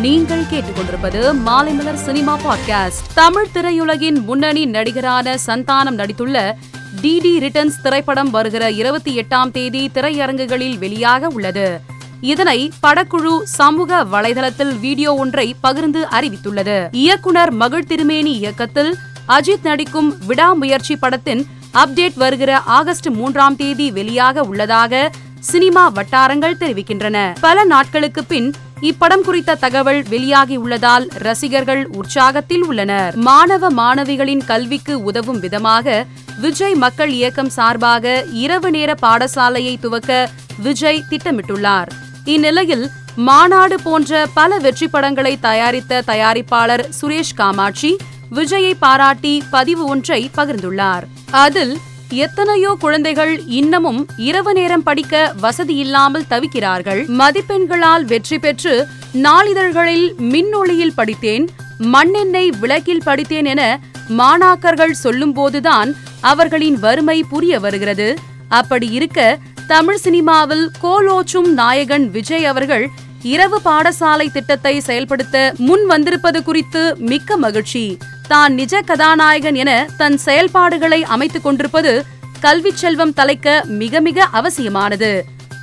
நீங்கள் கேட்டுக்கொண்டிருப்பது Maalaimalar cinema podcast. Tamil திரையுலகின் முன்னணி நடிகரான சந்தானம் நடித்துள்ள டிடி ரிட்டர்ன்ஸ் திரைப்படம் வருகிற இருபத்தி எட்டாம் தேதி திரையரங்குகளில் வெளியாக உள்ளது. இதனை படக்குழு சமூக வலைதளத்தில் வீடியோ ஒன்றை பகிர்ந்து அறிவித்துள்ளது. இயக்குனர் மகிழ் திருமேனி இயக்கத்தில் அஜித் நடிக்கும் விடாமுயற்சி படத்தின் அப்டேட் வருகிற ஆகஸ்ட் மூன்றாம் தேதி வெளியாக உள்ளதாக சினிமா வட்டாரங்கள் தெரிவிக்கின்றன. பல நாட்களுக்கு பின் இப்படம் குறித்த தகவல் வெளியாகி உள்ளதால் ரசிகர்கள் உற்சாகத்தில் உள்ளனர். மாணவ மாணவிகளின் கல்விக்கு உதவும் விதமாக விஜய் மக்கள் இயக்கம் சார்பாக இரவு நேர பாடசாலையை துவக்க விஜய் திட்டமிட்டுள்ளார். இந்நிலையில் மாநாடு போன்ற பல வெற்றி படங்களை தயாரித்த தயாரிப்பாளர் சுரேஷ் காமாட்சி விஜயை பாராட்டி பதிவு ஒன்றை பகிர்ந்துள்ளார். அதில் எத்தனையோ குழந்தைகள் இன்னமும் இரவு நேரம் படிக்க வசதி இல்லாமல் தவிக்கிறார்கள். மதிப்பெண்களால் வெற்றி பெற்று நாளிதழ்களில் மின்னொளியில் படித்தேன் மண்ணெண்ணெய் விளக்கில் படித்தேன் என மாணாக்கர்கள் சொல்லும்போதுதான் அவர்களின் வறுமை புரிய வருகிறது. அப்படி இருக்க தமிழ் சினிமாவில் கோலோச்சும் நாயகன் விஜய் அவர்கள் இரவு பாடசாலை திட்டத்தை செயல்படுத்த முன் வந்திருப்பது குறித்து மிக்க மகிழ்ச்சி. தான் நிஜ கதாநாயகன் என தன் செயல்பாடுகளை அமைத்துக் கொண்டிருப்பது கல்வி செல்வம் தலைக்க மிக மிக அவசியமானது.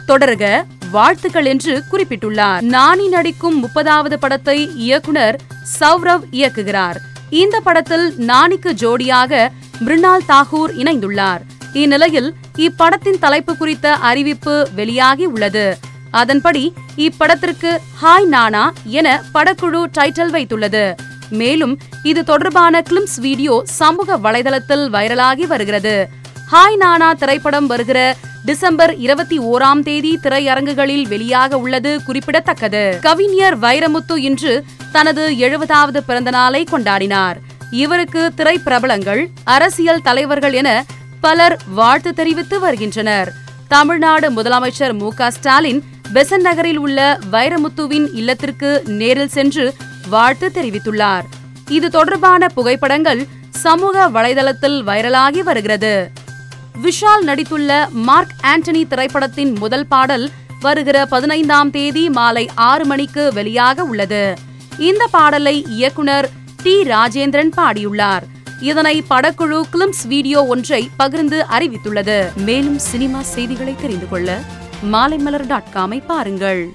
தொடர்க வாழ்த்துக்கள் என்று குறிப்பிட்டுள்ளார். நானி நடிக்கும் முப்பதாவது படத்தை இயக்குனர் சௌரவ் இயக்குகிறார். இந்த படத்தில் நானிக்கு ஜோடியாக மிருணால் தாகூர் இணைந்துள்ளார். இந்நிலையில் இப்படத்தின் தலைப்பு குறித்த அறிவிப்பு வெளியாகி உள்ளது. அதன்படி இப்படத்திற்கு ஹாய் நானா என படக்குழு டைட்டில் வைத்துள்ளது. மேலும் இது தொடர்பான கிளிம்ஸ் வீடியோ சமூக வலைதளத்தில் வைரலாகி வருகிறது. ஹாய் நானா திரைப்படம் வருகிற டிசம்பர் இருபத்தி ஓராம் தேதி திரையரங்குகளில் வெளியாக உள்ளது குறிப்பிடத்தக்கது. கவிஞர் வைரமுத்து இன்று தனது எழுபதாவது பிறந்த நாளை கொண்டாடினார். இவருக்கு திரைப்பிரபலங்கள் அரசியல் தலைவர்கள் என பலர் வாழ்த்து தெரிவித்து வருகின்றனர். தமிழ்நாடு முதலமைச்சர் மு ஸ்டாலின் பெசன் நகரில் உள்ள வைரமுத்துவின் இல்லத்திற்கு நேரில் சென்று வாழ்த்து தெரிவித்துள்ளார். இது தொடர்பான புகைப்படங்கள் சமூக வலைதளத்தில் வைரலாகி வருகிறது. விஷால் நடித்துள்ள மார்க் ஆண்டனி திரைப்படத்தின் முதல் பாடல் வருகிற பதினைந்தாம் தேதி மாலை ஆறு மணிக்கு வெளியாக உள்ளது. இந்த பாடலை இயக்குனர் டி. ராஜேந்திரன் பாடியுள்ளார். இதனை படக்குழு கிளிம்ஸ் வீடியோ ஒன்றை பகிர்ந்து அறிவித்துள்ளது. மேலும் சினிமா செய்திகளை தெரிந்து கொள்ள மாலைமலர் டாட் காமை பாருங்கள்.